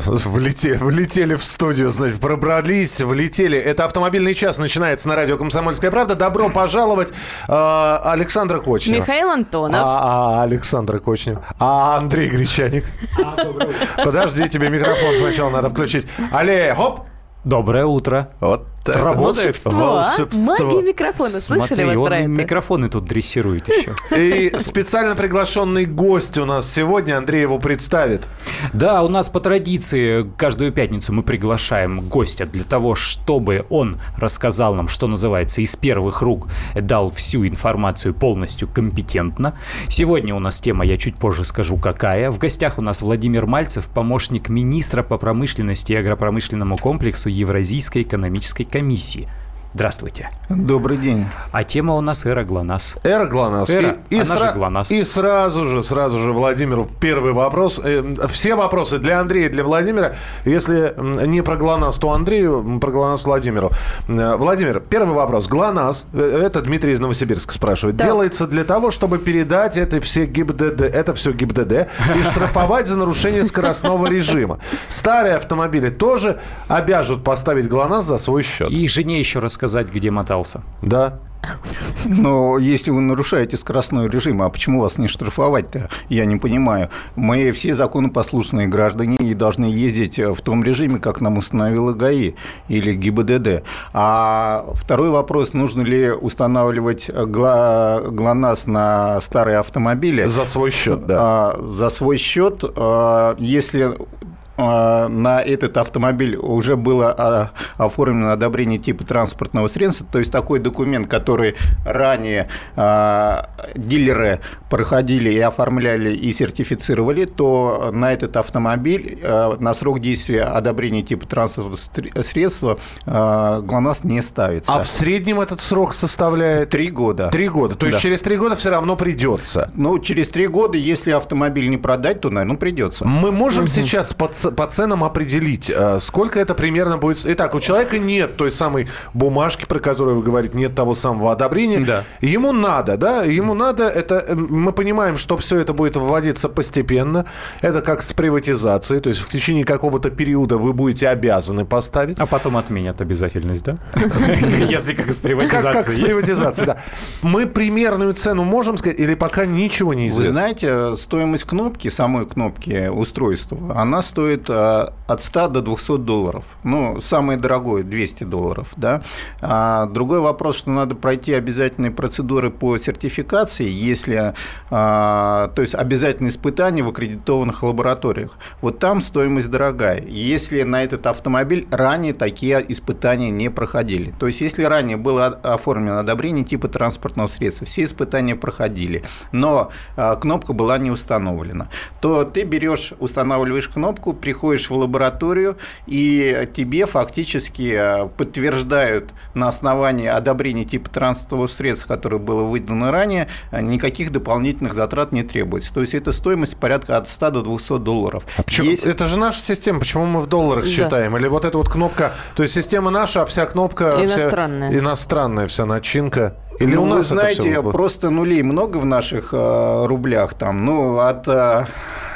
Влетели, влетели в студию, значит, пробрались, влетели. Это автомобильный час начинается на радио «Комсомольская правда». Добро пожаловать, э, Александра Кочнева. Михаил Антонов. А, а, Александра Кочнев. А Андрей Гречаник. Подожди, тебе микрофон сначала надо включить. Алле, хоп! Доброе утро. Вот так. Работает? Волшебство, а? Волшебство. Магия микрофона. Слышали Смотри, вот он про это? микрофоны тут дрессирует еще. И специально приглашенный гость у нас сегодня. Андрей его представит. Да, у нас по традиции каждую пятницу мы приглашаем гостя для того, чтобы он рассказал нам, что называется, из первых рук, дал всю информацию полностью компетентно. Сегодня у нас тема, я чуть позже скажу, какая. В гостях у нас Владимир Мальцев, помощник министра по промышленности и агропромышленному комплексу Евразийской экономической комиссии. Здравствуйте. Добрый день. А тема у нас «Эра ГЛОНАСС». Эра ГЛОНАСС. Эра, и, и она же сра- ГЛОНАСС. и сразу же, сразу же Владимиру первый вопрос. Э, Все вопросы для Андрея, для Владимира. Если не про ГЛОНАСС, то Андрею, про ГЛОНАСС Владимиру. Э, Владимир, первый вопрос. ГЛОНАСС, э, это Дмитрий из Новосибирска спрашивает, Да. делается для того, чтобы передать это все ГИБДД, это все ГИБДД и штрафовать за нарушение скоростного режима. Старые автомобили тоже обяжут поставить ГЛОНАСС за свой счет. И жене еще рассказать, где мотался. Да. Но если вы нарушаете скоростной режим, а почему вас не штрафовать-то? Я не понимаю. Мы все законопослушные граждане и должны ездить в том режиме, как нам установила ГАИ или ГИБДД. А второй вопрос, нужно ли устанавливать гла- ГЛОНАСС на старые автомобили? За свой счет, да. А, за свой счет, а, если на этот автомобиль уже было а, оформлено одобрение типа транспортного средства, то есть такой документ, который ранее а, дилеры проходили и оформляли и сертифицировали, то на этот автомобиль а, на срок действия одобрения типа транспортного средства а, ГЛОНАСС не ставится. А в среднем этот срок составляет Три года. Три года. То есть Да. через три года все равно придется. Ну, через три года, если автомобиль не продать, то, наверное, придется. Мы можем сейчас по, ц- по ценам определить, э, сколько это примерно будет. Итак, у человека нет той самой бумажки, про которую вы говорите, нет того самого одобрения. Да. Ему надо, да, ему надо. Это э, мы понимаем, что все это будет вводиться постепенно. Это как с приватизацией, то есть в течение какого-то периода вы будете обязаны поставить. А потом отменят обязательность, да? Если как с Как, как с приватизацией. приватизацией, да. Мы примерную цену можем сказать, или пока ничего не Вы известно? знаете, стоимость кнопки, самой кнопки устройства, она стоит а, от 100 до 200 долларов. Ну, самое дорогое 200 долларов, да. А другой вопрос, что надо пройти обязательные процедуры по сертификации, если, а, то есть обязательные испытания в аккредитованных лабораториях. Вот там стоимость дорогая. Если на этот автомобиль ранее такие испытания не проходили. То есть, если ранее было оформлено одобрение типа транспортного средства, все испытания проходили, но а, кнопка была не установлена, то ты берешь, устанавливаешь кнопку, приходишь в лабораторию, и тебе фактически а, подтверждают на основании одобрения типа транспортного средства, которое было выдано ранее, а, никаких дополнительных затрат не требуется. То есть, это стоимость порядка от 100 до 200 долларов. А Почему? Есть- Это же наша система. Почему мы в долларах Да. считаем? Или вот эта вот кнопка... То есть система наша, а вся кнопка... вся- Иностранная. иностранная вся начинка. Или Ну, у нас вы это знаете, всё- просто нулей много в наших э, рублях там, ну, от, э,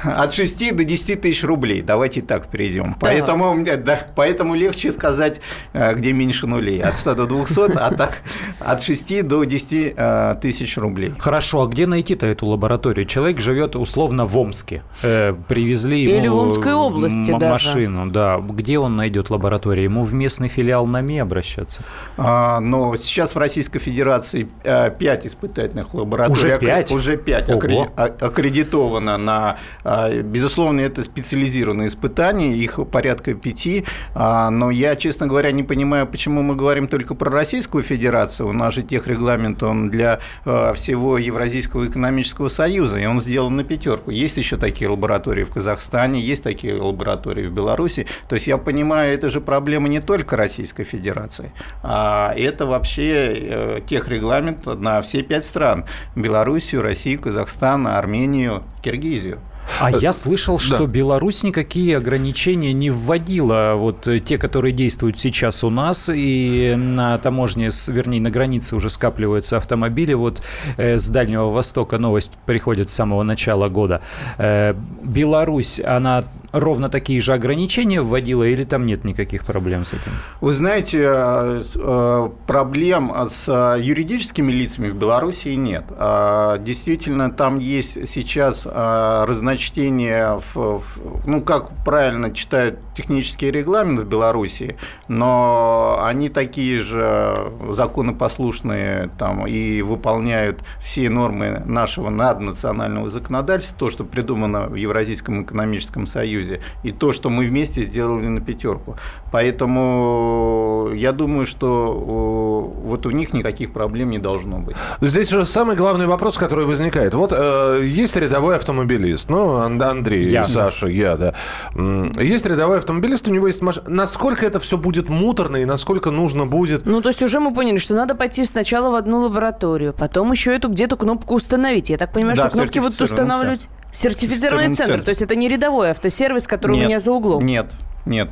от 6 до 10 тысяч рублей. Давайте так перейдем. Поэтому, мне- да, поэтому легче сказать, э, где меньше нулей. От 100 до 200, а так от 6 до 10 э, тысяч рублей. Хорошо, а где найти-то эту лабораторию? Человек живет условно в Омске. Э, привезли ему Или в Омской области м- даже. машину, да. Где он найдет лабораторию? Ему в местный филиал НАМИ обращаться? А, Но сейчас в Российской Федерации 5 испытательных лабораторий. Уже аккре- пять? Уже 5 Ого. аккредитовано на... а, Безусловно, это специализированные испытания, их порядка пяти. а, Но я, честно говоря, не понимаю, почему мы говорим только про Российскую Федерацию. У нас же техрегламент, он для а, всего Евразийского экономического союза, и он сделан на пятерку. Есть еще такие лаборатории в Казахстане, есть такие лаборатории в Беларуси. То есть я понимаю, это же проблема не только Российской Федерации, а это вообще э, техрегламент на все пять стран. Белоруссию, Россию, Казахстан, Армению, Киргизию. А я слышал, что да. Беларусь никакие ограничения не вводила. Вот э, те, которые действуют сейчас у нас, и на таможне, вернее, на границе уже скапливаются автомобили. Вот э, с Дальнего Востока новость приходит с самого начала года. Э, Беларусь, она ровно такие же ограничения вводила или там нет никаких проблем с этим? Вы знаете, э, э, проблем с э, юридическими лицами в Беларуси нет. А, Действительно, там есть сейчас разночтение, в- ну, как правильно читают технический регламент в Беларуси, но они такие же законопослушные там, и выполняют все нормы нашего наднационального законодательства, то, что придумано в Евразийском экономическом союзе, и то, что мы вместе сделали на пятерку. Поэтому я думаю, что о, вот у них никаких проблем не должно быть. Здесь же самый главный вопрос, который возникает. Вот э, есть рядовой автомобилист, ну, Ан- Андрей, Я. Саша, я, да. Есть рядовой автомобилист, у него есть машина. Насколько это все будет муторно и насколько нужно будет... Ну, то есть уже мы поняли, что надо пойти сначала в одну лабораторию, потом еще эту где-то кнопку установить. Я так понимаю, Да, что кнопки вот устанавливать... Сертифицированный центр. центр. То есть это не рядовой автосервис, который Нет, у меня за углом. Нет, нет.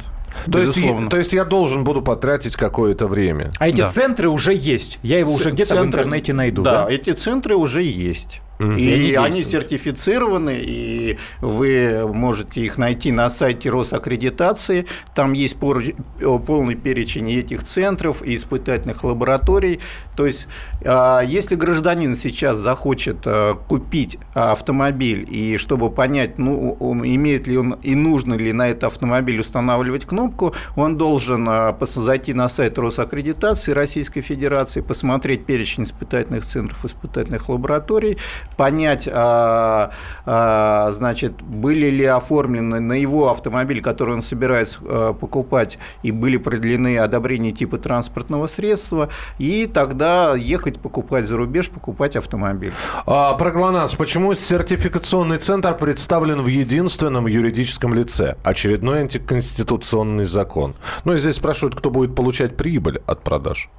То есть, безусловно. то есть я должен буду потратить какое-то время. А эти Да. центры уже есть. Я его уже где-то в интернете найду. Да, Да, эти центры уже есть. И, они сертифицированы, и вы можете их найти на сайте Росаккредитации. Там есть полный перечень этих центров и испытательных лабораторий. То есть, а, если гражданин сейчас захочет а, купить автомобиль, и чтобы понять, ну, имеет ли он и нужно ли на этот автомобиль устанавливать кнопку, он должен а, зайти на сайт Росаккредитации Российской Федерации, посмотреть перечень испытательных центров, испытательных лабораторий, понять, а, а, значит, были ли оформлены на его автомобиль, который он собирается а, покупать, и были продлены одобрения типа транспортного средства, и тогда ехать покупать за рубеж, покупать автомобиль. А, про ГЛОНАСС. Почему сертификационный центр представлен в единственном юридическом лице? Очередной антиконституционный закон. Ну и здесь спрашивают, кто будет получать прибыль от продаж.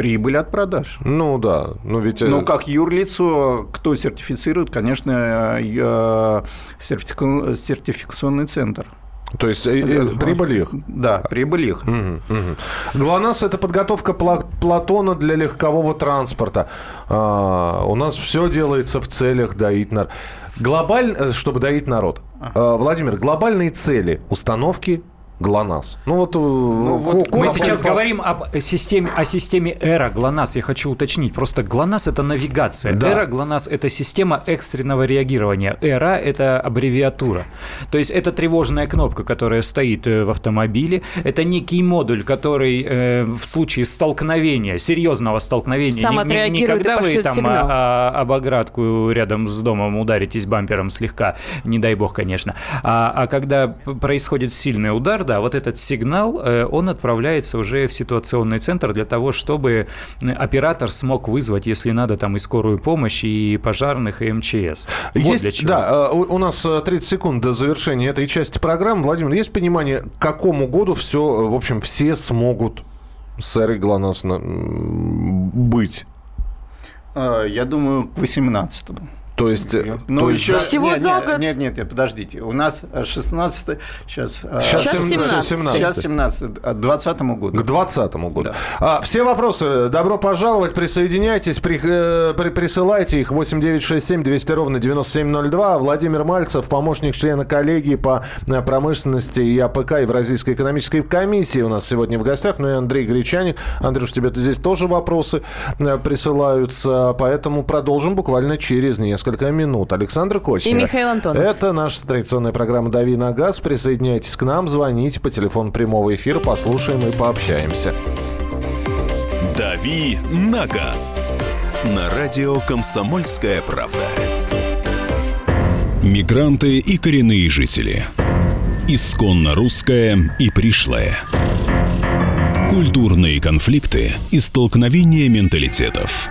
Прибыль от продаж. Ну да, ну ведь... Но как юрлицо, кто сертифицирует, конечно, э, сертифика- сертификационный центр. То есть э, э, прибыль их. Да, прибыль их. ГЛОНАСС – это подготовка пла- Платона для легкового транспорта. А, у нас все делается в целях доить народ. Глобаль... Чтобы доить народ. А, Владимир, глобальные цели установки ГЛОНАСС. Ну вот... вот Мы сейчас говорим об системе, о системе Эра ГЛОНАСС. Я хочу уточнить. Просто ГЛОНАСС – это навигация. Да. Эра ГЛОНАСС – это система экстренного реагирования. Эра – это аббревиатура. То есть это тревожная кнопка, которая стоит э, в автомобиле. Это некий модуль, который э, в случае столкновения, серьезного столкновения, Сам не- не, не когда вы там сигнал. а, об оградку рядом с домом ударитесь бампером слегка, не дай бог, конечно, а, а когда происходит сильный удар, да, вот этот сигнал, э, он отправляется уже в ситуационный центр для того, чтобы э, оператор смог вызвать, если надо, там и скорую помощь, и пожарных, и МЧС. Вот Есть, для чего. да, э, у, нас э, 30 секунд до завершения этой части программы. Владимир, есть понимание, к какому году все, в общем, все смогут с эрой ГЛОНАСС быть? Э, Я думаю, к 18-му. То есть... э, Ну, то еще... Всего нет, за нет, год? Нет, нет, нет, подождите. У нас 16 сейчас... э, Сейчас Сейчас сем- 17. 17. Сейчас 17 к 20 году. К 2020 году. А, все вопросы добро пожаловать, присоединяйтесь, при- э, при- присылайте их 8967 200 ровно 9702. Владимир Мальцев, помощник члена коллегии по э, промышленности и АПК Евразийской экономической комиссии у нас сегодня в гостях. Ну и Андрей Гречаник. Андрюш, тебе здесь тоже вопросы э, присылаются, поэтому продолжим буквально через несколько минут. Александр Косин. И Михаил Антонов. Это наша традиционная программа «Дави на газ». Присоединяйтесь к нам, звоните по телефону прямого эфира, послушаем и пообщаемся. «Дави на газ» на радио «Комсомольская правда». Мигранты и коренные жители. Исконно русская и пришлая. Культурные конфликты и столкновения менталитетов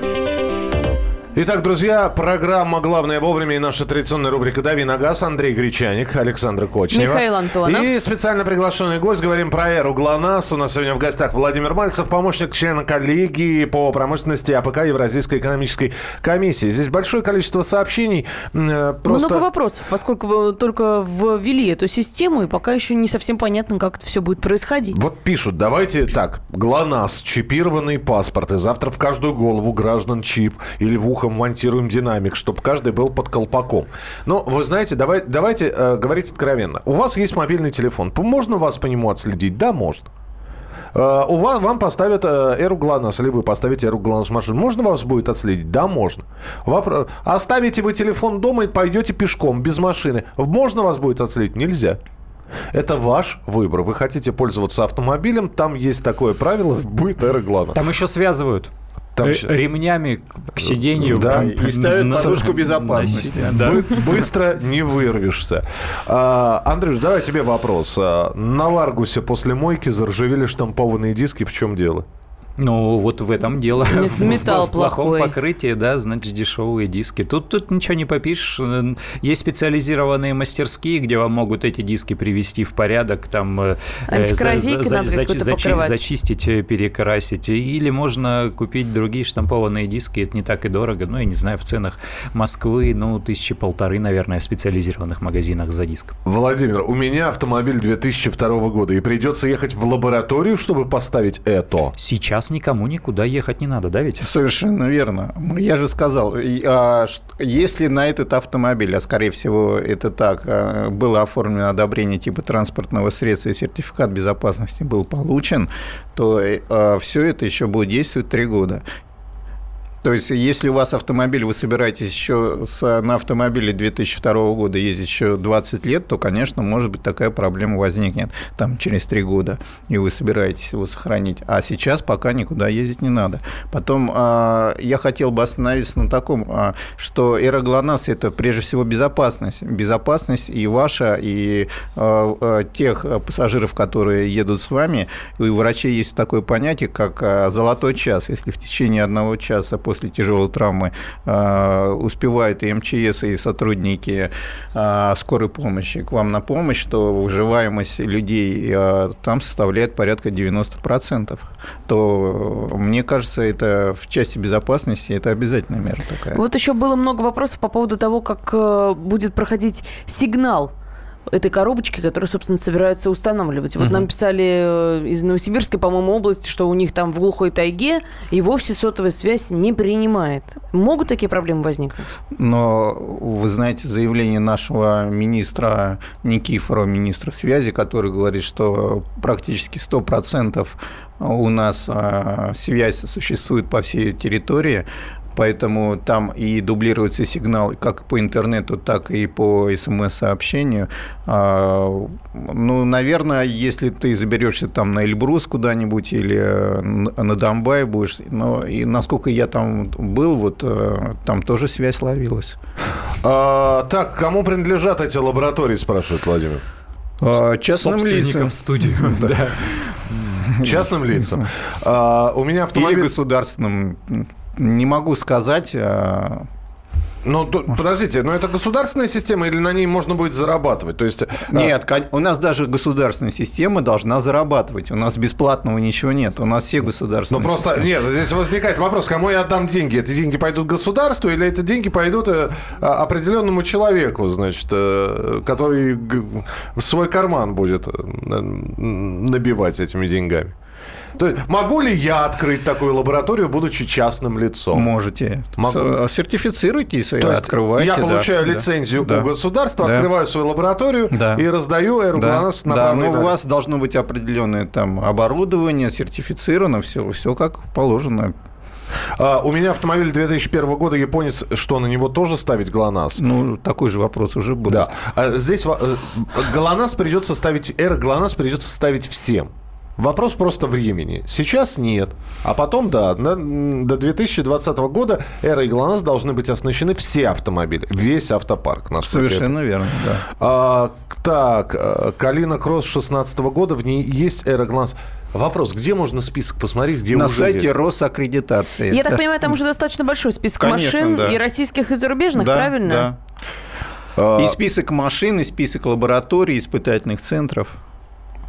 Итак, друзья, программа «Главное вовремя» и наша традиционная рубрика «Дави на газ». Андрей Гречаник, Александр Кочнев. Михаил Антонов. И специально приглашенный гость. Говорим про эру ГЛОНАСС. У нас сегодня в гостях Владимир Мальцев, помощник члена коллегии по промышленности АПК Евразийской экономической комиссии. Здесь большое количество сообщений. э, Просто... Много вопросов, поскольку только ввели эту систему, и пока еще не совсем понятно, как это все будет происходить. Вот пишут, давайте так, ГЛОНАСС, чипированные паспорты, завтра в каждую голову граждан чип или в ухо монтируем динамик, чтобы каждый был под колпаком. Но вы знаете, давай, давайте э, говорить откровенно. У вас есть мобильный телефон, можно вас по нему отследить? Да, можно. Э, у вас, вам поставят э, эру ГЛОНАСС, или вы поставите эру ГЛОНАСС машину. Можно вас будет отследить? Да, можно. Вопро... Оставите вы телефон дома и пойдете пешком, без машины. Можно вас будет отследить? Нельзя. Это ваш выбор. Вы хотите пользоваться автомобилем, там есть такое правило, будет эра ГЛОНАСС. Там еще связывают. Там Р- щ- ремнями к сиденью. Да, И ставят На- подушку безопасности. да. Бы- Быстро не вырвешься. А, Андрюш, давай тебе вопрос. А, На Ларгусе после мойки заржавели штампованные диски. В чем дело? Ну, вот в этом дело. Ме- В- металл в плохом плохой. покрытии, да, значит, дешевые диски. Тут, тут ничего не попишешь. Э, Есть специализированные мастерские, где вам могут эти диски привести в порядок, там э, э, Антикоррозийкой надо какой-то покрывать. зачистить, э, перекрасить. Или можно купить другие штампованные диски, это не так и дорого. Ну, я не знаю, в ценах Москвы, ну, тысячи полторы, наверное, в специализированных магазинах за диск. Владимир, у меня автомобиль 2002 года, и придется ехать в лабораторию, чтобы поставить это. Сейчас никому никуда ехать не надо, да ведь? Совершенно верно. Я же сказал, а, если на этот автомобиль, а скорее всего это так, а, было оформлено одобрение типа транспортного средства и сертификат безопасности был получен, то все это еще будет действовать три года. То есть, если у вас автомобиль, вы собираетесь еще с, на автомобиле 2002 года ездить еще 20 лет, то, конечно, может быть, такая проблема возникнет там через 3 года, и вы собираетесь его сохранить. А сейчас пока никуда ездить не надо. Потом а, я хотел бы остановиться на таком, а, что эра ГЛОНАСС – это прежде всего безопасность. Безопасность и ваша, и а, тех пассажиров, которые едут с вами. И у врачей есть такое понятие, как «золотой час». Если в течение одного часа после тяжелой травмы а, успевают и МЧС, и сотрудники а, скорой помощи к вам на помощь, то выживаемость людей а, там составляет порядка 90%. То э, мне кажется, это в части безопасности это обязательная мера такая. Вот еще было много вопросов по поводу того, как э, будет проходить сигнал этой коробочки, которую, собственно, собираются устанавливать. Вот нам писали э, из Новосибирской, по-моему, области, что у них там в глухой тайге и вовсе сотовая связь не принимает. Могут такие проблемы возникнуть? Но вы знаете заявление нашего министра Никифорова, министра связи, который говорит, что практически 100% у нас а, связь существует по всей территории, Поэтому там и дублируется сигнал как по интернету, так и по смс-сообщению. А, Ну, наверное, если ты заберешься там на Эльбрус куда-нибудь или э, на Донбай будешь, но и насколько я там был, вот э, там тоже связь ловилась. А, так, кому принадлежат эти лаборатории, спрашивает Владимир. А, Частным лицам. в студию, да. Частным лицам. А, у меня Или автомобиль... государственным. Не могу сказать. а, Ну, подождите, но это государственная система или на ней можно будет зарабатывать? То есть... Нет, у нас даже государственная система должна зарабатывать. У нас бесплатного ничего нет. У нас все Ну, государственные. просто, нет, здесь возникает вопрос, кому я отдам деньги? Эти деньги пойдут государству или эти деньги пойдут э, а, определенному человеку, значит, э, который в свой карман будет э, набивать этими деньгами? То есть, могу ли я открыть такую лабораторию, будучи частным лицом? Можете. Могу. Сертифицируйтесь и есть открывайте. я получаю да, лицензию да. у государства, Да. открываю свою лабораторию Да. и раздаю эру Да, ГЛОНАСС да, но у налево. вас должно быть определенное там оборудование, сертифицировано, все, все как положено. А, у меня автомобиль 2001 года, японец, что на него тоже ставить ГЛОНАСС? Ну, такой же вопрос уже был. Да. А здесь э, ГЛОНАСС придется ставить, эра ГЛОНАСС придется ставить всем. Вопрос просто времени. Сейчас нет. А потом, да, на, до 2020 года эра и ГЛОНАСС должны быть оснащены все автомобили, весь автопарк. Совершенно это. верно, да. А, так, э, Калина Кросс 16 года, в ней есть эра ГЛОНАСС. Вопрос, где можно список посмотреть, где На уже сайте есть? Росаккредитации. Я так понимаю, там уже достаточно большой список Конечно, машин да. и российских, и зарубежных, да, правильно? Да. А, И список машин, и список лабораторий, испытательных центров.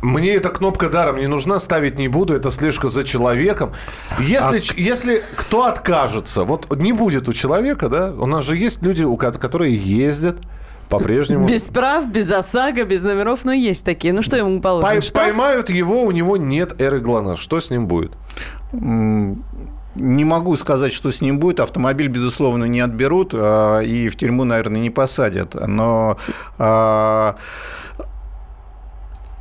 Мне эта кнопка даром не нужна, ставить не буду, это слежка за человеком. Если, ч- если кто откажется, вот не будет у человека, да, у нас же есть люди, у ко- которые ездят по-прежнему. Без прав, без ОСАГО, без номеров, но есть такие. Ну что ему положено? Пой- поймают его, у него нет эры ГЛОНАСС. Что с ним будет? Не могу сказать, что с ним будет. Автомобиль, безусловно, не отберут а, и в тюрьму, наверное, не посадят. Но а,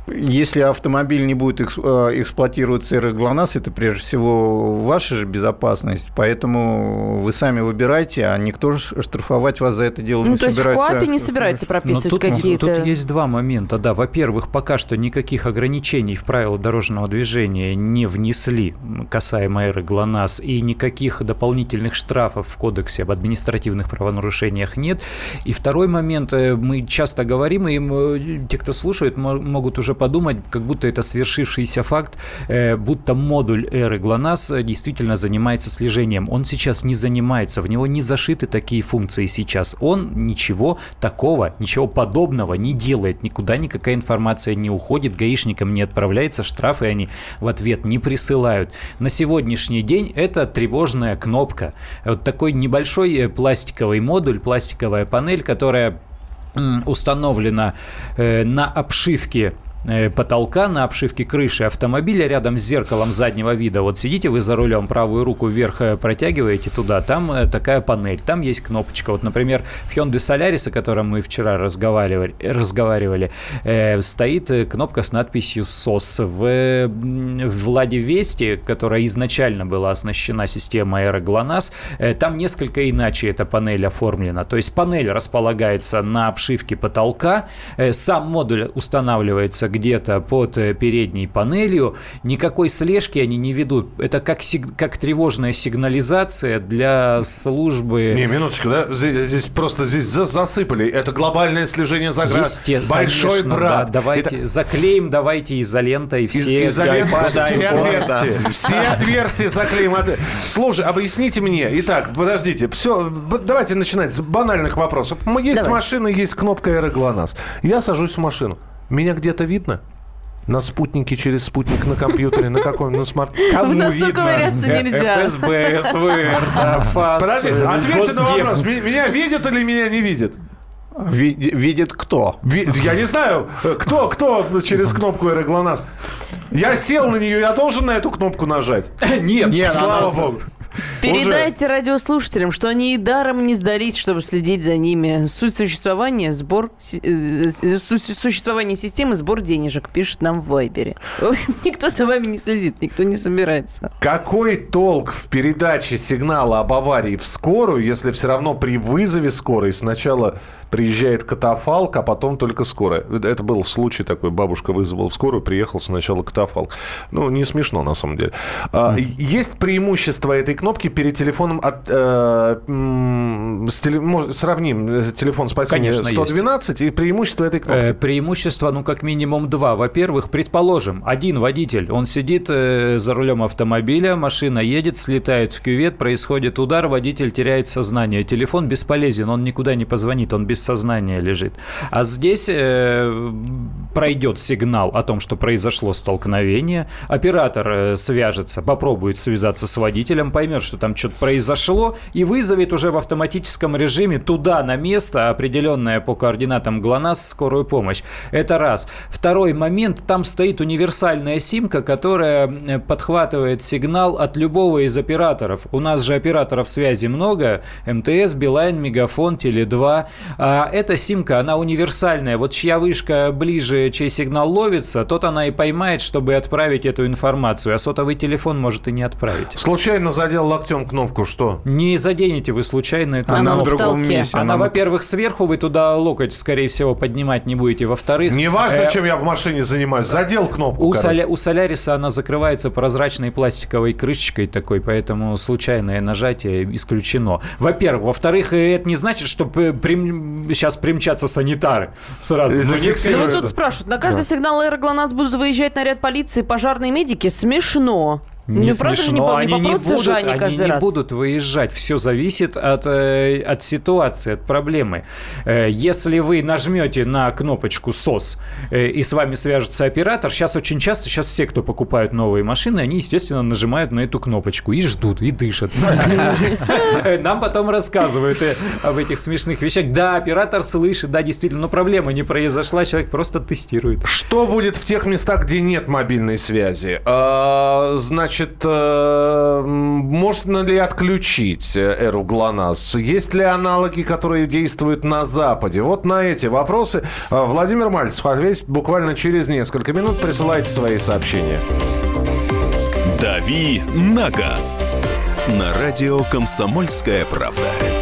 если автомобиль не будет э, эксплуатироваться ГЛОНАСС, это прежде всего ваша же безопасность, поэтому вы сами выбирайте, а никто штрафовать вас за это дело Ну, не то есть в собирается. КОАПе не собирается прописывать тут, какие-то... тут есть два момента, да. Во-первых, пока что никаких ограничений в правила дорожного движения не внесли касаемо эры ГЛОНАСС, и никаких дополнительных штрафов в Кодексе об административных правонарушениях нет. И второй момент, э, мы часто говорим, и м, те, кто слушает, мо- могут уже подумать, как будто это свершившийся факт, э, будто модуль эры ГЛОНАСС э, действительно занимается слежением. Он сейчас не занимается, в него не зашиты такие функции сейчас. Он ничего такого, ничего подобного не делает, никуда никакая информация не уходит, гаишникам не отправляется, штрафы они в ответ не присылают. На сегодняшний день это тревожная кнопка. Вот такой небольшой э, пластиковый модуль, пластиковая панель, которая установлена э, на обшивке потолка на обшивке крыши автомобиля рядом с зеркалом заднего вида. Вот сидите вы за рулем, правую руку вверх э, протягиваете туда, там э, такая панель, там есть кнопочка. Вот, например, в Hyundai Solaris, о котором мы вчера разговаривали, разговаривали э, стоит э, кнопка с надписью SOS. В, э, в Ладе Вести, которая изначально была оснащена системой аэроглонасс, э, там несколько иначе эта панель оформлена. То есть панель располагается на обшивке потолка, э, сам модуль устанавливается где-то под э, передней панелью, никакой слежки они не ведут. Это как, сиг- как тревожная сигнализация для службы... Не, минуточку, да? Здесь, здесь просто здесь за- засыпали. Это глобальное слежение за град. Есте- Большой конечно, брат. да. давайте Это- заклеим, давайте изолентой Из- все. изолента, iPad, все отверстия. Все отверстия заклеим. Слушай, объясните мне. Итак, подождите. Все, давайте начинать с банальных вопросов. Есть Давай. машина, есть кнопка «Аэроглонасс». Я сажусь в машину. Меня где-то видно? На спутнике, через спутник, на компьютере, на каком, на смарт... В носу ковыряться нельзя. ФСБ, СВР, ФАС, Подожди, э, ответьте на вопрос. Меня видят или меня не видят? Ви- Видит кто? Я не знаю, кто, кто через кнопку «Аэроглонасс». Я сел на нее, я должен на эту кнопку нажать? Нет, Нет, Слава она- богу. Передайте радиослушателям, что они и даром не сдались, чтобы следить за ними. Суть существования, сбор, э, су- существование системы, сбор денежек, пишет нам в Вайбере. Никто за вами не следит, никто не собирается. Какой толк в передаче сигнала об аварии в скорую, если все равно при вызове скорой сначала приезжает катафалк, а потом только скорая? Это был случай такой, бабушка вызвала в скорую, приехал сначала катафалк. Ну, не смешно на самом деле. А, Есть преимущество этой кнопки перед телефоном от... э, с теле- сравним э, телефон спасения Конечно, есть. 112 и преимущество этой кнопки. Э, Преимущество, ну, как минимум два. Во-первых, предположим, один водитель, он сидит э, за рулем автомобиля, машина едет, слетает в кювет, происходит удар, водитель теряет сознание. Телефон бесполезен, он никуда не позвонит, он без сознания лежит. А здесь э, пройдет сигнал о том, что произошло столкновение, оператор э, свяжется, попробует связаться с водителем, поймет, что там что-то произошло, и вызовет уже в автоматическом режиме туда, на место, определенное по координатам ГЛОНАСС, скорую помощь. Это раз. Второй момент, там стоит универсальная симка, которая э, подхватывает сигнал от любого из операторов. У нас же операторов связи много, МТС, Билайн, Мегафон, Теле2. А эта симка, она универсальная. Вот чья вышка ближе, чей сигнал ловится, тот она и поймает, чтобы отправить эту информацию. А сотовый телефон может и не отправить. Случайно задел локтем кнопку что? Не заденете вы случайно кнопку. Она в в другом месте. Она, она- во-первых, сверху, вы туда локоть, скорее всего, поднимать не будете. Во-вторых, Неважно, э, чем я в машине занимаюсь. Задел кнопку. у, соля- у Соляриса она закрывается прозрачной пластиковой крышечкой такой, поэтому случайное нажатие исключено. Во-первых. Во-вторых, э, это не значит, что п- прим- сейчас примчатся санитары сразу. Ну, Ну, тут спрашивают, на каждый сигнал аэроглонасс будут выезжать наряд полиции, пожарные медики? Смешно. Не ну, правда же, не, смешно, по- не они не будут, же они не раз. будут выезжать. Все зависит от, э, от ситуации, от проблемы. Э, если вы нажмете на кнопочку СОС э, и с вами свяжется оператор, сейчас очень часто, сейчас все, кто покупают новые машины, они, естественно, нажимают на эту кнопочку и ждут, и дышат. Нам потом рассказывают об этих смешных вещах. Да, оператор слышит, да, действительно, но проблема не произошла, человек просто тестирует. Что будет в тех местах, где нет мобильной связи? А, значит, э, можно ли отключить эру ГЛОНАСС? Есть ли аналоги, которые действуют на Западе? Вот на эти вопросы э, Владимир Мальцев ответит буквально через несколько минут. Присылайте свои сообщения. «Дави на газ» на радио «Комсомольская правда».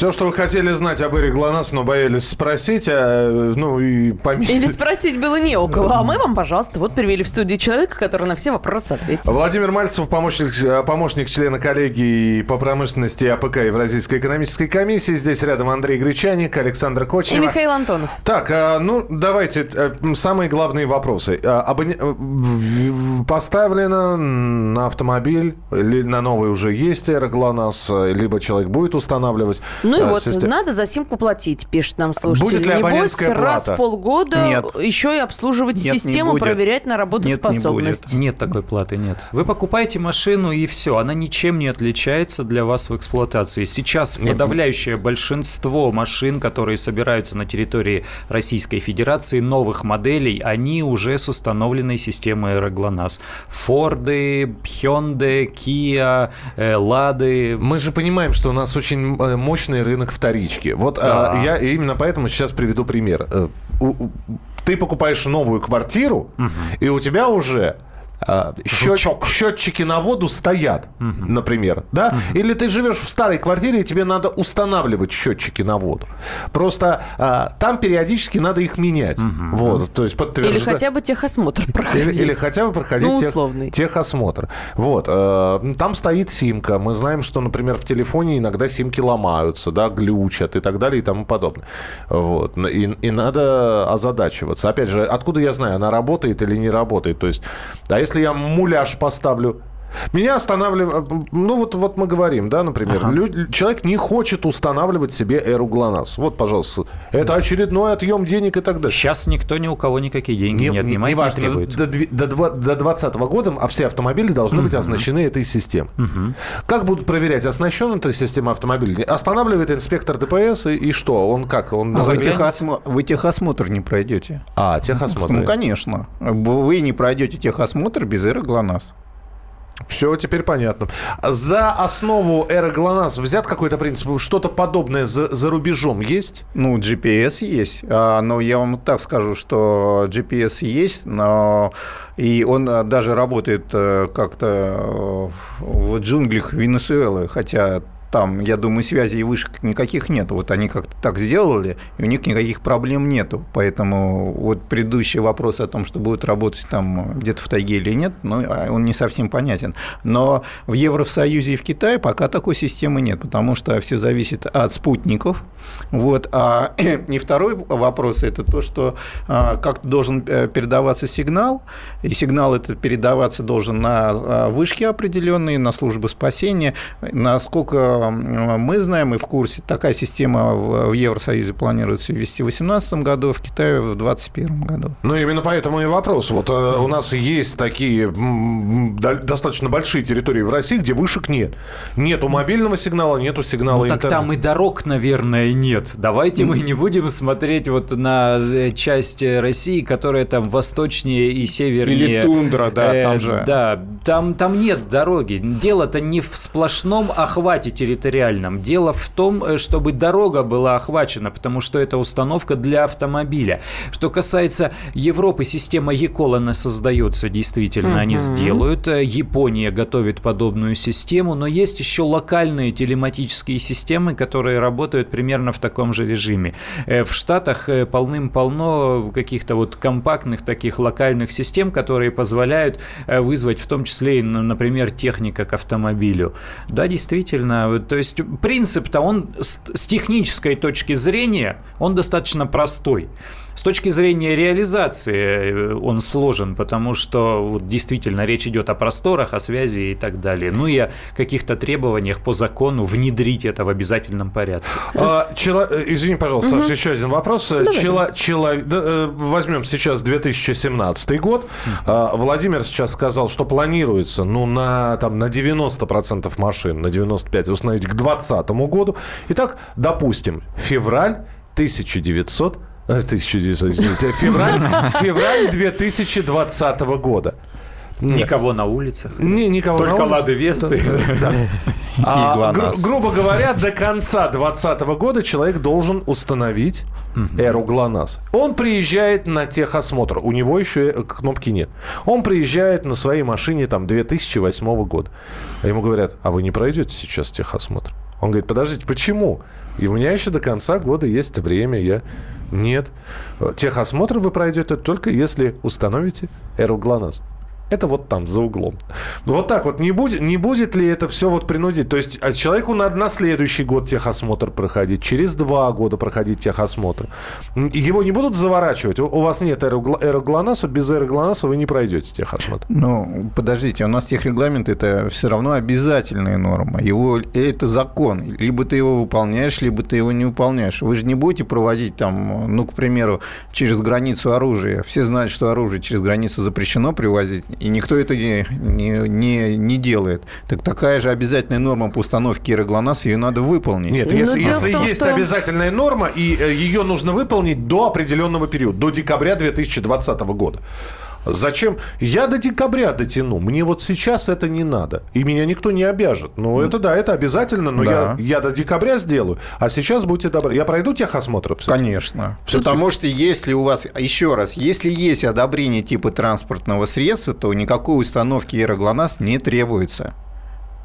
Все, что вы хотели знать об Эре ГЛОНАСС, но боялись спросить, а, ну и по мере- Или спросить было не у кого. А мы вам, пожалуйста, вот привели в студию человека, который на все вопросы ответит. Владимир Мальцев, помощник, э, помощник члена коллегии по промышленности АПК Евразийской экономической комиссии. Здесь рядом Андрей Гречаник, Александр И Кочнев. Михаил Антонов. Так, а, ну давайте э, самые главные вопросы. А, абоне- э, Поставлено на автомобиль, на новый уже есть эра ГЛОНАСС, э, либо человек будет устанавливать. Ну и вот, систему. надо за симку платить, пишет нам слушатель. Будет ли Небось, абонентская раз плата? в полгода Нет. еще и обслуживать Нет, не систему, проверять на работоспособность. Нет, не Нет такой платы, нет. Вы покупаете машину и все, она ничем не отличается для вас в эксплуатации. Сейчас подавляющее большинство машин, которые собираются на территории Российской Федерации, новых моделей, они уже с установленной системой аэроглонасс. Форды, Hyundai, Kia, э, Лады. Мы же понимаем, что у нас очень э, мощный рынок вторички. Вот а, Да. я именно поэтому сейчас приведу пример. Э, Ты покупаешь новую квартиру, и у тебя уже а, счет- Жучок. счетчики на воду стоят, например, да? Или ты живешь в старой квартире, и тебе надо устанавливать счетчики на воду. Просто а, там периодически надо их менять. Вот, то есть Или подтверждать. хотя бы техосмотр Или, проходить. или хотя бы проходить Ну, тех- техосмотр. Вот. э, там стоит симка. Мы знаем, что, например, в телефоне иногда симки ломаются, да, глючат и так далее и тому подобное. Вот. И, и надо озадачиваться. Опять же, откуда я знаю, она работает или не работает? То есть, а если я муляж поставлю меня останавливает, ну вот, вот мы говорим, да, например, лю- человек не хочет устанавливать себе эру ГЛОНАСС. Вот, пожалуйста, это очередной отъем денег и так далее. Сейчас никто ни у кого никакие деньги не, отнимает, не, важно, требует. До, до, до 2020 года а все автомобили должны быть оснащены этой системой. Как будут проверять, оснащена эта система автомобиля? Останавливает инспектор ДПС и, и что? Он как? Он Вы, заглянет? техосмо- вы техосмотр не пройдете. А, техосмотр. Ну, конечно. Вы не пройдете техосмотр без эры ГЛОНАСС. Все теперь понятно. За основу эры ГЛОНАСС взят какой-то принцип? Что-то подобное за, за рубежом есть? Ну, GPS есть, а, но я вам так скажу, что GPS есть, но и он а, даже работает э, как-то э, в джунглях Венесуэлы, хотя там, я думаю, связи и вышек никаких нет. Вот они как-то так сделали, и у них никаких проблем нету. Поэтому вот предыдущий вопрос о том, что будет работать там где-то в тайге или нет, ну, а он не совсем понятен. Но в Евросоюзе и в Китае пока такой системы нет, потому что все зависит от спутников. Вот. А и второй вопрос – это то, что а, как должен э, передаваться сигнал, и сигнал этот передаваться должен на а, вышки определенные, на службы спасения. Насколько мы знаем и в курсе, такая система в Евросоюзе планируется ввести в 2018 году, в Китае в 2021 году. Ну, именно поэтому и вопрос. Вот э, у нас есть такие достаточно большие территории в России, где вышек нет. Нету мобильного сигнала, нету сигнала ну, так интернета. там и дорог, наверное, нет. Давайте мы не будем смотреть вот на э, часть России, которая там восточнее и севернее. Или тундра, да, э, там же. Да, там, там нет дороги. Дело-то не в сплошном охвате территориальном. Дело в том, э, чтобы дорога была охвачена, потому что это установка для автомобиля. Что касается Европы, система ЕКОЛ, она создается действительно, угу. они сделают. Э, Япония готовит подобную систему, но есть еще локальные телематические системы, которые работают примерно в таком же режиме. Э, в Штатах полным-полно каких-то вот компактных таких локальных систем, которые позволяют вызвать в том числе, например, техника к автомобилю. Да, действительно, то есть принцип-то он с технической точки зрения, он достаточно простой. С точки зрения реализации э, он сложен, потому что вот, действительно речь идет о просторах, о связи и так далее. Ну и о каких-то требованиях по закону внедрить это в обязательном порядке. А, чело... Э, извини, пожалуйста, угу. Саша, еще один вопрос. Давай. Чело... Чело... Э, возьмем сейчас 2017 год. Угу. Владимир сейчас сказал, что планируется ну, на, там, на 90% машин, на 95% установить к 2020 году. Итак, допустим, февраль 1900 1900, извините, февраль, февраль 2020 года. Никого на улицах. Не, никого Только на улицах. Лады Весты. Да. А, гру- грубо говоря, до конца 2020 года человек должен установить эру ГЛОНАСС. Он приезжает на техосмотр. У него еще кнопки нет. Он приезжает на своей машине там 2008 года. А ему говорят, а вы не пройдете сейчас техосмотр? Он говорит, подождите, почему? И у меня еще до конца года есть время, я... Нет. Техосмотр вы пройдете только если установите эру ГЛОНАСС. Это вот там, за углом. Вот так вот. Не будет, не будет ли это все вот принудить? То есть а человеку надо на следующий год техосмотр проходить, через два года проходить техосмотр. Его не будут заворачивать. У, у вас нет аэроглонаса, без аэроглонаса вы не пройдете техосмотр. Ну, подождите, у нас техрегламент это все равно обязательная норма. Его, это закон. Либо ты его выполняешь, либо ты его не выполняешь. Вы же не будете проводить там, ну, к примеру, через границу оружия. Все знают, что оружие через границу запрещено привозить и никто это не, не, не, не делает. Так такая же обязательная норма по установке ГЛОНАСС, ее надо выполнить. Нет, если, если том, есть что... обязательная норма, и э, ее нужно выполнить до определенного периода, до декабря 2020 года. Зачем? Я до декабря дотяну. Мне вот сейчас это не надо. И меня никто не обяжет. Ну, это да, это обязательно, но да. я, я до декабря сделаю. А сейчас будьте добры. Я пройду техосмотр? Конечно. Потому что если у вас, еще раз, если есть одобрение типа транспортного средства, то никакой установки Аэроглонасс не требуется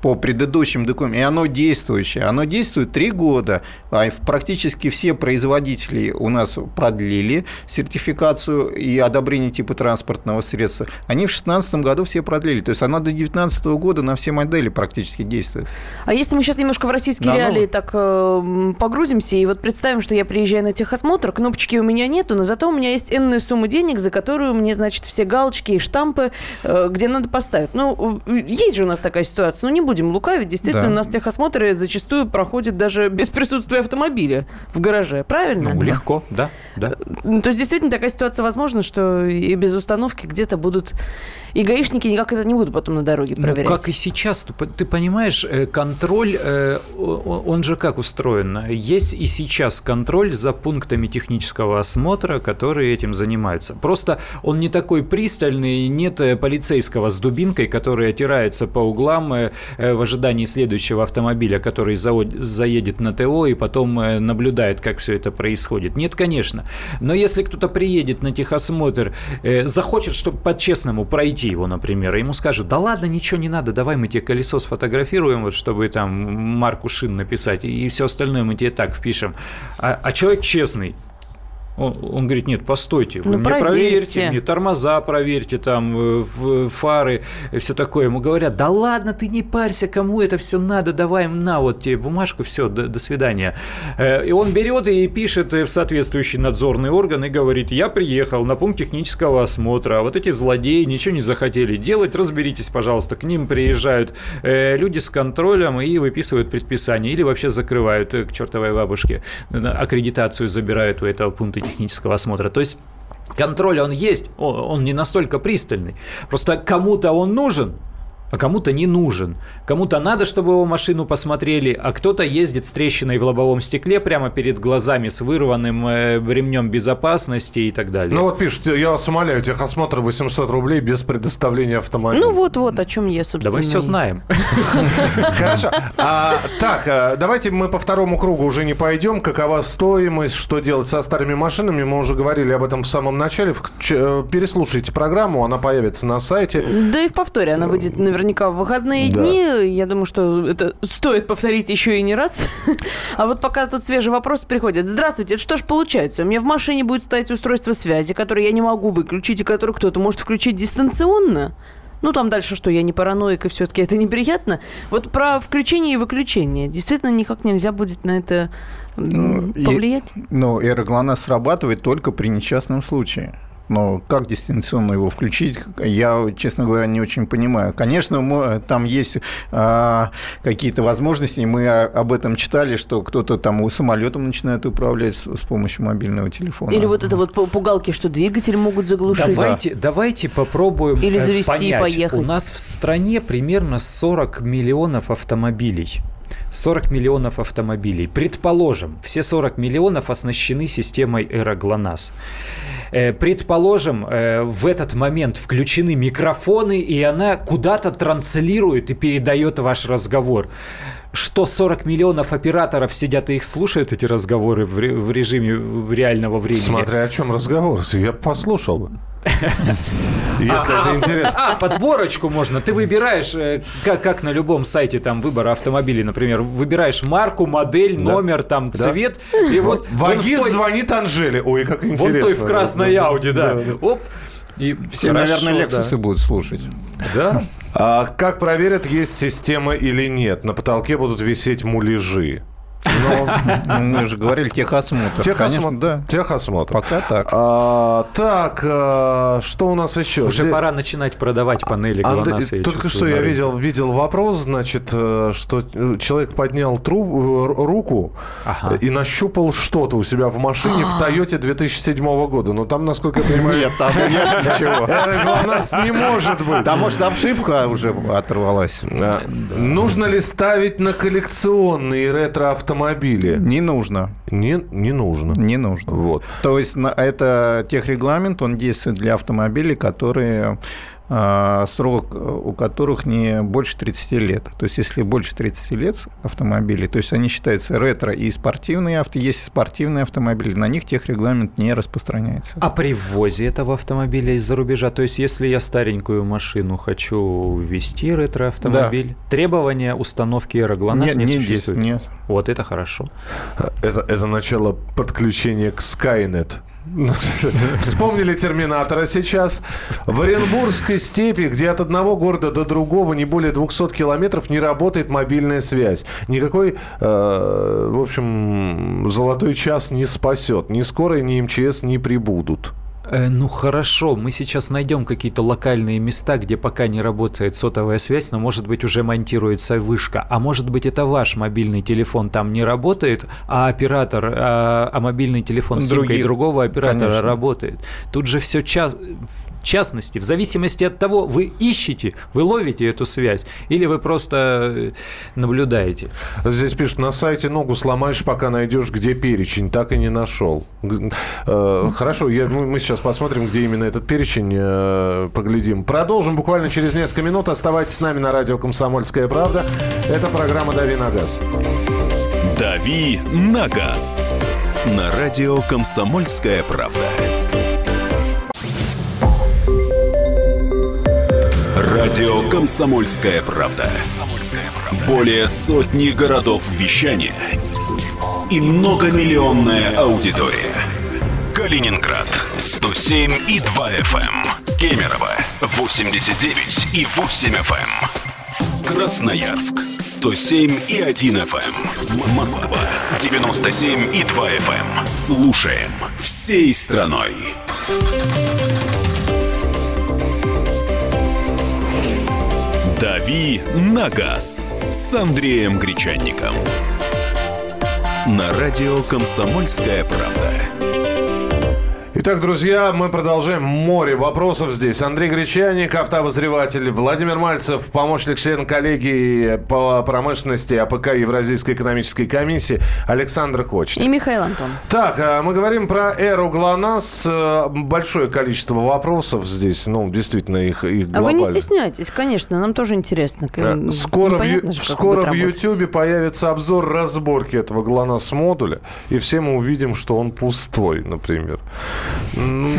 по предыдущим документам, и оно действующее. Оно действует три года, а практически все производители у нас продлили сертификацию и одобрение типа транспортного средства. Они в 2016 году все продлили. То есть она до 2019 года на все модели практически действует. А если мы сейчас немножко в российские да, реалии ну... так э, погрузимся, и вот представим, что я приезжаю на техосмотр, кнопочки у меня нету, но зато у меня есть энная сумма денег, за которую мне, значит, все галочки и штампы, э, где надо поставить. Ну, есть же у нас такая ситуация, ну не будем будем лукавить, действительно, да. у нас техосмотры зачастую проходят даже без присутствия автомобиля в гараже, правильно? Ну, легко, да, да. То есть, действительно, такая ситуация возможна, что и без установки где-то будут и гаишники никак это не будут потом на дороге проверять. Ну, как и сейчас. Ты понимаешь, э, контроль, э, он же как устроен? Есть и сейчас контроль за пунктами технического осмотра, которые этим занимаются. Просто он не такой пристальный, нет э, полицейского с дубинкой, который отирается по углам в ожидании следующего автомобиля, который заедет на ТО и потом наблюдает, как все это происходит. Нет, конечно. Но если кто-то приедет на техосмотр, э, захочет, чтобы по-честному пройти его, например, ему скажут, да ладно, ничего не надо, давай мы тебе колесо сфотографируем, вот, чтобы там марку шин написать, и все остальное мы тебе так впишем. А, а человек честный, он, он говорит, нет, постойте, вы Ну, мне проверьте. проверьте, мне тормоза проверьте, там, э, в- фары, все такое. Ему говорят, да ладно, ты не парься, кому это все надо, давай на, вот тебе бумажку, все, до, до свидания. Э, И он берет и пишет э, в соответствующий надзорный орган и говорит, я приехал на пункт технического осмотра, а вот эти злодеи ничего не захотели делать, разберитесь, пожалуйста. К ним приезжают э, люди с контролем и выписывают предписание, или вообще закрывают э, к чертовой бабушке, э, аккредитацию забирают у этого пункта технического осмотра. То есть контроль он есть, он не настолько пристальный. Просто кому-то он нужен, а кому-то не нужен. Кому-то надо, чтобы его машину посмотрели, а кто-то ездит с трещиной в лобовом стекле прямо перед глазами с вырванным э, ремнем безопасности и так далее. Ну вот пишут, я вас умоляю, техосмотр 800 рублей без предоставления автомобиля. Ну вот-вот, о чем я, собственно. да мы все знаем. Хорошо. А, так, а, давайте мы по второму кругу уже не пойдем. Какова стоимость, что делать со старыми машинами? Мы уже говорили об этом в самом начале. Э, Переслушайте программу, она появится на сайте. Да и в повторе она выйдет наверняка в выходные Да. дни. Я думаю, что это стоит повторить еще и не раз. А вот пока тут свежий вопрос приходит. Здравствуйте, это что ж получается? У меня в машине будет стоять устройство связи, которое я не могу выключить, и которое кто-то может включить дистанционно. Ну, там дальше что, я не параноик, и все-таки это неприятно. Вот про включение и выключение. Действительно, никак нельзя будет на это м, Ну, и- повлиять? Ну, эроглонасс срабатывает только при несчастном случае. Но как дистанционно его включить, я, честно говоря, не очень понимаю. Конечно, мо- там есть а, какие-то возможности, и мы об этом читали, что кто-то там самолетом начинает управлять с, с помощью мобильного телефона. Или вот это вот пу- пугалки, что двигатель могут заглушить? Давайте, давайте попробуем Или э, завести и понять. поехать. У нас в стране примерно 40 миллионов автомобилей. 40 миллионов автомобилей. Предположим, все 40 миллионов оснащены системой Эроглонасс. Э, Предположим, э, в этот момент включены микрофоны, и она куда-то транслирует и передает ваш разговор. Что 40 миллионов операторов сидят и их слушают, эти разговоры в в режиме реального времени? Смотря о чем разговор. Я послушал бы. Если это интересно. А, подборочку можно. Ты выбираешь, э, как, как на любом сайте там выбора автомобилей, например, выбираешь марку, модель, Да. номер, там, Да. цвет. И вот вон Вагиз в той- звонит Анжеле. Ой, как интересно. Вон той в красной Ауди, да. Оп. И Все, хорошо, наверное, да. Лексусы будут слушать. Да. А как проверят, есть система или нет? На потолке будут висеть муляжи. Но Мы же говорили техосмотр. техосмотр. Конечно, да. Техосмотр. Пока так. А, так, а, что у нас еще? Уже пора начинать продавать панели я только что я видел, видел вопрос, значит, э, что э, человек поднял э, руку Ага. и нащупал что-то у себя в машине в Тойоте 2007 года. Но там, насколько я понимаю, Нет, там нет ничего. Эроглонасс не может быть. Да, может, обшивка уже оторвалась. А, Нужно ли ставить на коллекционные ретро-автомобили? Не нужно. Не, не нужно. Не нужно. Вот. То есть это техрегламент, он действует для автомобилей, которые срок э, у которых не больше 30 лет. То есть, если больше 30 лет автомобилей, то есть они считаются ретро и спортивные авто, есть спортивные автомобили, на них техрегламент не распространяется. А при ввозе этого автомобиля из-за рубежа, то есть если я старенькую машину хочу ввести ретро-автомобиль, требования установки аэроглонасс не, действует, существует? нет. Вот это хорошо. Это, это начало подключения к Skynet. Вспомнили Терминатора сейчас. В Оренбургской степи, где от одного города до другого не более 200 километров, не работает мобильная связь. Никакой, э, в общем, золотой час не спасет. Ни скорой, ни МЧС не прибудут. Э, ну хорошо, мы сейчас найдем какие-то локальные места, где пока не работает сотовая связь, но может быть уже монтируется вышка. А может быть это ваш мобильный телефон там не работает, а оператор, а, а мобильный телефон с симкой другого оператора конечно. работает. Тут же все час... в частности, в зависимости от того, вы ищете, вы ловите эту связь, или вы просто э, наблюдаете. Здесь пишут, на сайте ногу сломаешь, пока найдешь, где перечень. Так и не нашел. Э, Хорошо, я- мы мы сейчас посмотрим, где именно этот перечень, э, поглядим. Продолжим буквально через несколько минут. Оставайтесь с нами на радио «Комсомольская правда». Это программа «Дави на газ». «Дави на газ». на радио «Комсомольская правда». Радио «Комсомольская правда». Более сотни городов вещания и многомиллионная аудитория. Калининград 107 и 2 FM. эм. Кемерово 89 и 8 FM. эм. Красноярск 107 и 1 FM. Москва 97 и 2 FM. Слушаем всей страной. «Дави на газ» с Андреем Гречанником. На радио «Комсомольская правда». Итак, друзья, мы продолжаем море вопросов здесь. Андрей Гречаник, автообозреватель, Владимир Мальцев, помощник член коллегии по промышленности АПК Евразийской экономической комиссии, Александр Кочнев. И Михаил Антонов. Так, а мы говорим про эру ГЛОНАСС. Большое количество вопросов здесь, ну, действительно, их, их А вы не глобально. стесняйтесь, конечно, нам тоже интересно. Э, Скоро, в, же, скоро в. YouTube появится обзор разборки этого ГЛОНАСС модуля, и все мы увидим, что он пустой, например. М,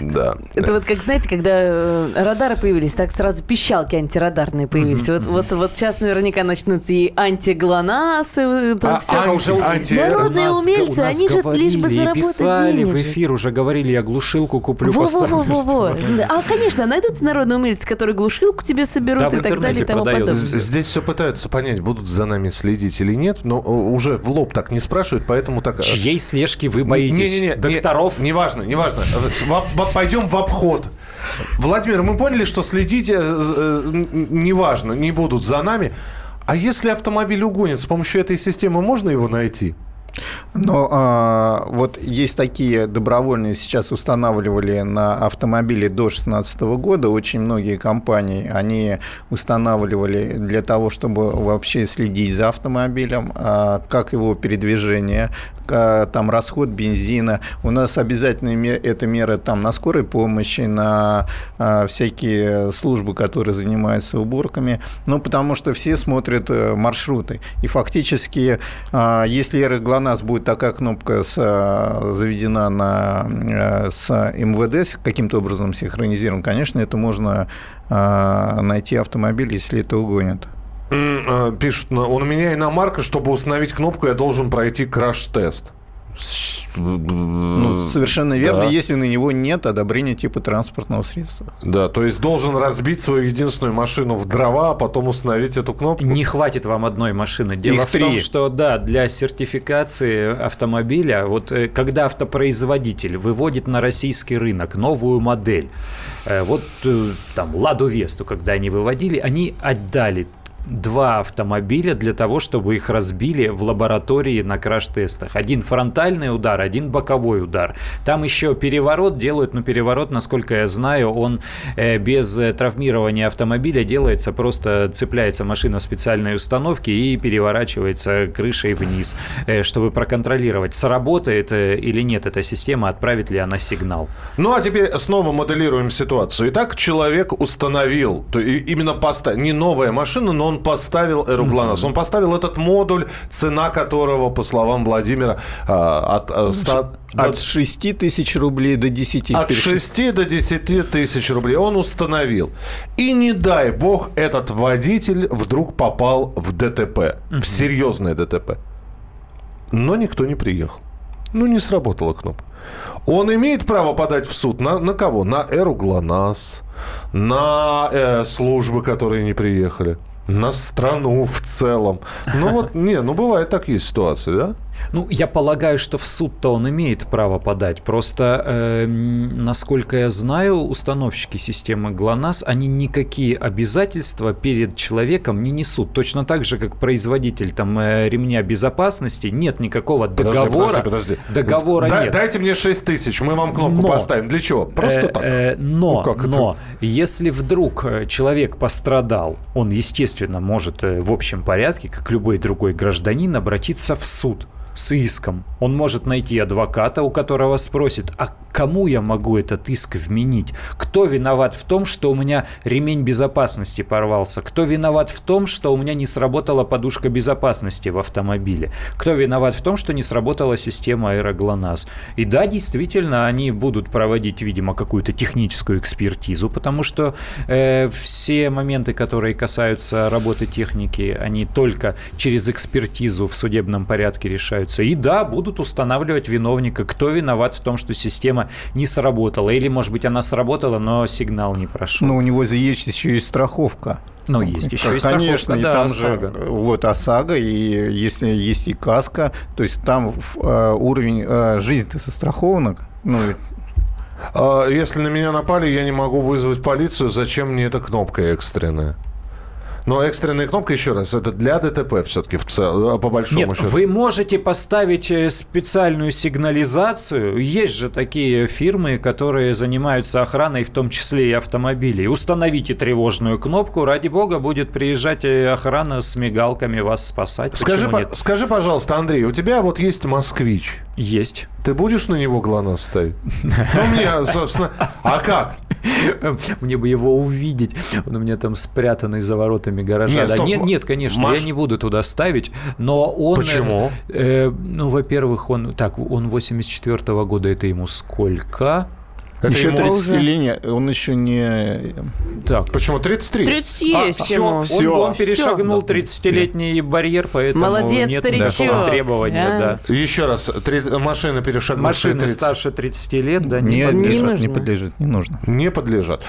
Да. Это вот как, знаете, когда э, радары появились, так сразу пищалки антирадарные появились. Вот, вот, вот сейчас наверняка начнутся и антиглонасы. Народные умельцы, они же лишь бы заработать писали в эфир, уже говорили, я глушилку куплю, поставлю. А, конечно, найдутся народные умельцы, которые глушилку тебе соберут и так далее и тому подобное. Здесь все пытаются понять, будут за нами следить или нет, но э, уже в лоб так не спрашивают, поэтому так... э, Чьей слежки вы боитесь? Не-не-не, Докторов? Не, неважно, неважно. Пойдем в обход. Владимир, мы поняли, что следите, э, неважно, не будут за нами. А если автомобиль угонит, с помощью этой системы можно его найти? Но а, вот есть такие добровольные, сейчас устанавливали на автомобиле до 2016 года, очень многие компании, они устанавливали для того, чтобы вообще следить за автомобилем, а, как его передвижение, а, там расход бензина. У нас обязательно это меры там на скорой помощи, на а, всякие службы, которые занимаются уборками, ну, потому что все смотрят э, маршруты. И фактически, а, если Эра ГЛОНАСС будет такая кнопка с, а, заведена на, э, с МВД, каким-то образом синхронизирован, конечно, это можно а, найти автомобиль, если это угонят. Э, Пишут, «На- у меня иномарка, чтобы установить кнопку, я должен пройти краш-тест. Ну, совершенно верно, Да. если на него нет одобрения типа транспортного средства. Да, то есть должен разбить свою единственную машину в дрова, а потом установить эту кнопку. Не хватит вам одной машины. Дело Их в том, три. что да, для сертификации автомобиля, вот э, когда автопроизводитель выводит на российский рынок новую модель, э, вот э, там Ладу Весту, когда они выводили, они отдали два автомобиля для того, чтобы их разбили в лаборатории на краш-тестах. Один фронтальный удар, один боковой удар. Там еще переворот делают, но переворот, насколько я знаю, он э, без э, травмирования автомобиля делается, просто цепляется машина в специальной установке и переворачивается крышей вниз, э, чтобы проконтролировать, сработает э, или нет эта система, отправит ли она сигнал. Ну, а теперь снова моделируем ситуацию. Итак, человек установил, то и- именно поставил, не новая машина, но он поставил Эру ГЛОНАСС. Он поставил этот модуль, цена которого, по словам Владимира, а, от, а, ста- От 6 тысяч рублей до 10 от тысяч. 6 до 10 тысяч рублей он установил. И не дай бог, этот водитель вдруг попал в ДТП, в серьезное ДТП. Но никто не приехал. Ну, не сработала кнопка. Он имеет право подать в суд на, на кого? На Эру ГЛОНАСС, на э, службы, которые не приехали, на страну в целом. Ну вот, не, ну бывает так есть ситуации, да? Ну, я полагаю, что в суд-то он имеет право подать. Просто, э, насколько я знаю, установщики системы ГЛОНАСС, они никакие обязательства перед человеком не несут. Точно так же, как производитель там э, ремня безопасности, нет никакого Подожди, договора. подожди, подожди. Договора Да- нет. Дайте мне 6 тысяч, мы вам кнопку Но- поставим. Для чего? Просто Э, так. э, но, Ну, как это? но, если вдруг э, человек пострадал, он, естественно, может э, в общем порядке, как любой другой гражданин, обратиться в суд с иском. Он может найти адвоката, у которого спросит, а кому я могу этот иск вменить? Кто виноват в том, что у меня ремень безопасности порвался? Кто виноват в том, что у меня не сработала подушка безопасности в автомобиле? Кто виноват в том, что не сработала система аэроглонасс? И да, действительно, они будут проводить, видимо, какую-то техническую экспертизу, потому что э, все моменты, которые касаются работы техники, они только через экспертизу в судебном порядке решаются. И да, будут устанавливать виновника, кто виноват в том, что система не сработала. Или, может быть, она сработала, но сигнал не прошел. Но у него есть еще и страховка. Но есть еще и Конечно, и да, там ОСАГО. же вот ОСАГО, и если есть и каска, то есть там э, уровень э, жизни-то застрахована. Ну, А, Если на меня напали, я не могу вызвать полицию. Зачем мне эта кнопка экстренная? Но экстренная кнопка, еще раз, это для ДТП все-таки в цел, по большому Нет, счету. вы можете поставить э, специальную сигнализацию. Есть же такие фирмы, которые занимаются охраной, в том числе и автомобилей. Установите тревожную кнопку, ради бога, будет приезжать э, охрана с мигалками вас спасать. Скажи, по- скажи, пожалуйста, Андрей, у тебя вот есть москвич. Есть. Ты будешь на него ГЛОНАСС ставить? Ну, мне, собственно... А как? Мне бы его увидеть. Он у меня там спрятанный за воротами гаража. Нет, Да, стоп. нет, нет, конечно, Маш- я не буду туда ставить, но он... э, Почему? э, ну, во-первых, он... Так, он 84 года, это ему сколько? Это еще ему- 30 линия, он еще не... Так, Почему? 33? 30 есть все, ему. он, всё. он перешагнул 30-летний барьер, поэтому Молодец, нет старичок. такого требования, А? да. Еще раз, три- машина перешагнувшая Машины 30 старше 30 лет, да, не, Не, подлежат. нужно. не подлежит, не нужно. не подлежат.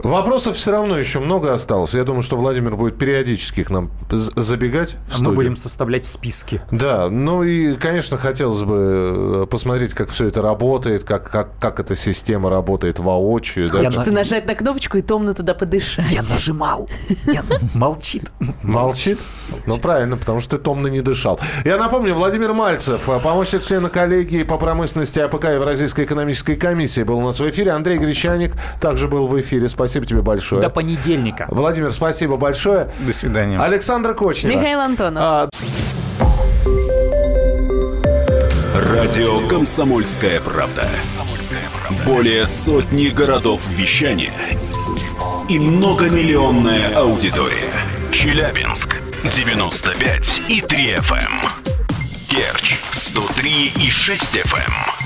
Вопросов все равно еще много осталось. Я думаю, что Владимир будет периодически к нам забегать в А Мы студию. будем составлять списки. Да, ну и, конечно, хотелось бы э, посмотреть, как все это работает, как, как, как эта система работает воочию. Да? Хочется нажать на кнопочку и томно туда подышать. Я нажимал. Я- Молчит. Молчит? Ну, правильно, потому что ты томно не дышал. Я напомню, Владимир Мальцев, э, помощник члена коллегии по промышленности АПК Евразийской экономической комиссии, был у нас в эфире. Андрей Гречаник также был в эфире. Спасибо тебе большое. До понедельника. Владимир, спасибо большое. До свидания. Александр Кочнев. Михаил Антонов. А, Радио «Комсомольская правда». Более сотни городов вещания и многомиллионная аудитория. Челябинск 95 и 3 FM. Керчь 103 и 6 FM.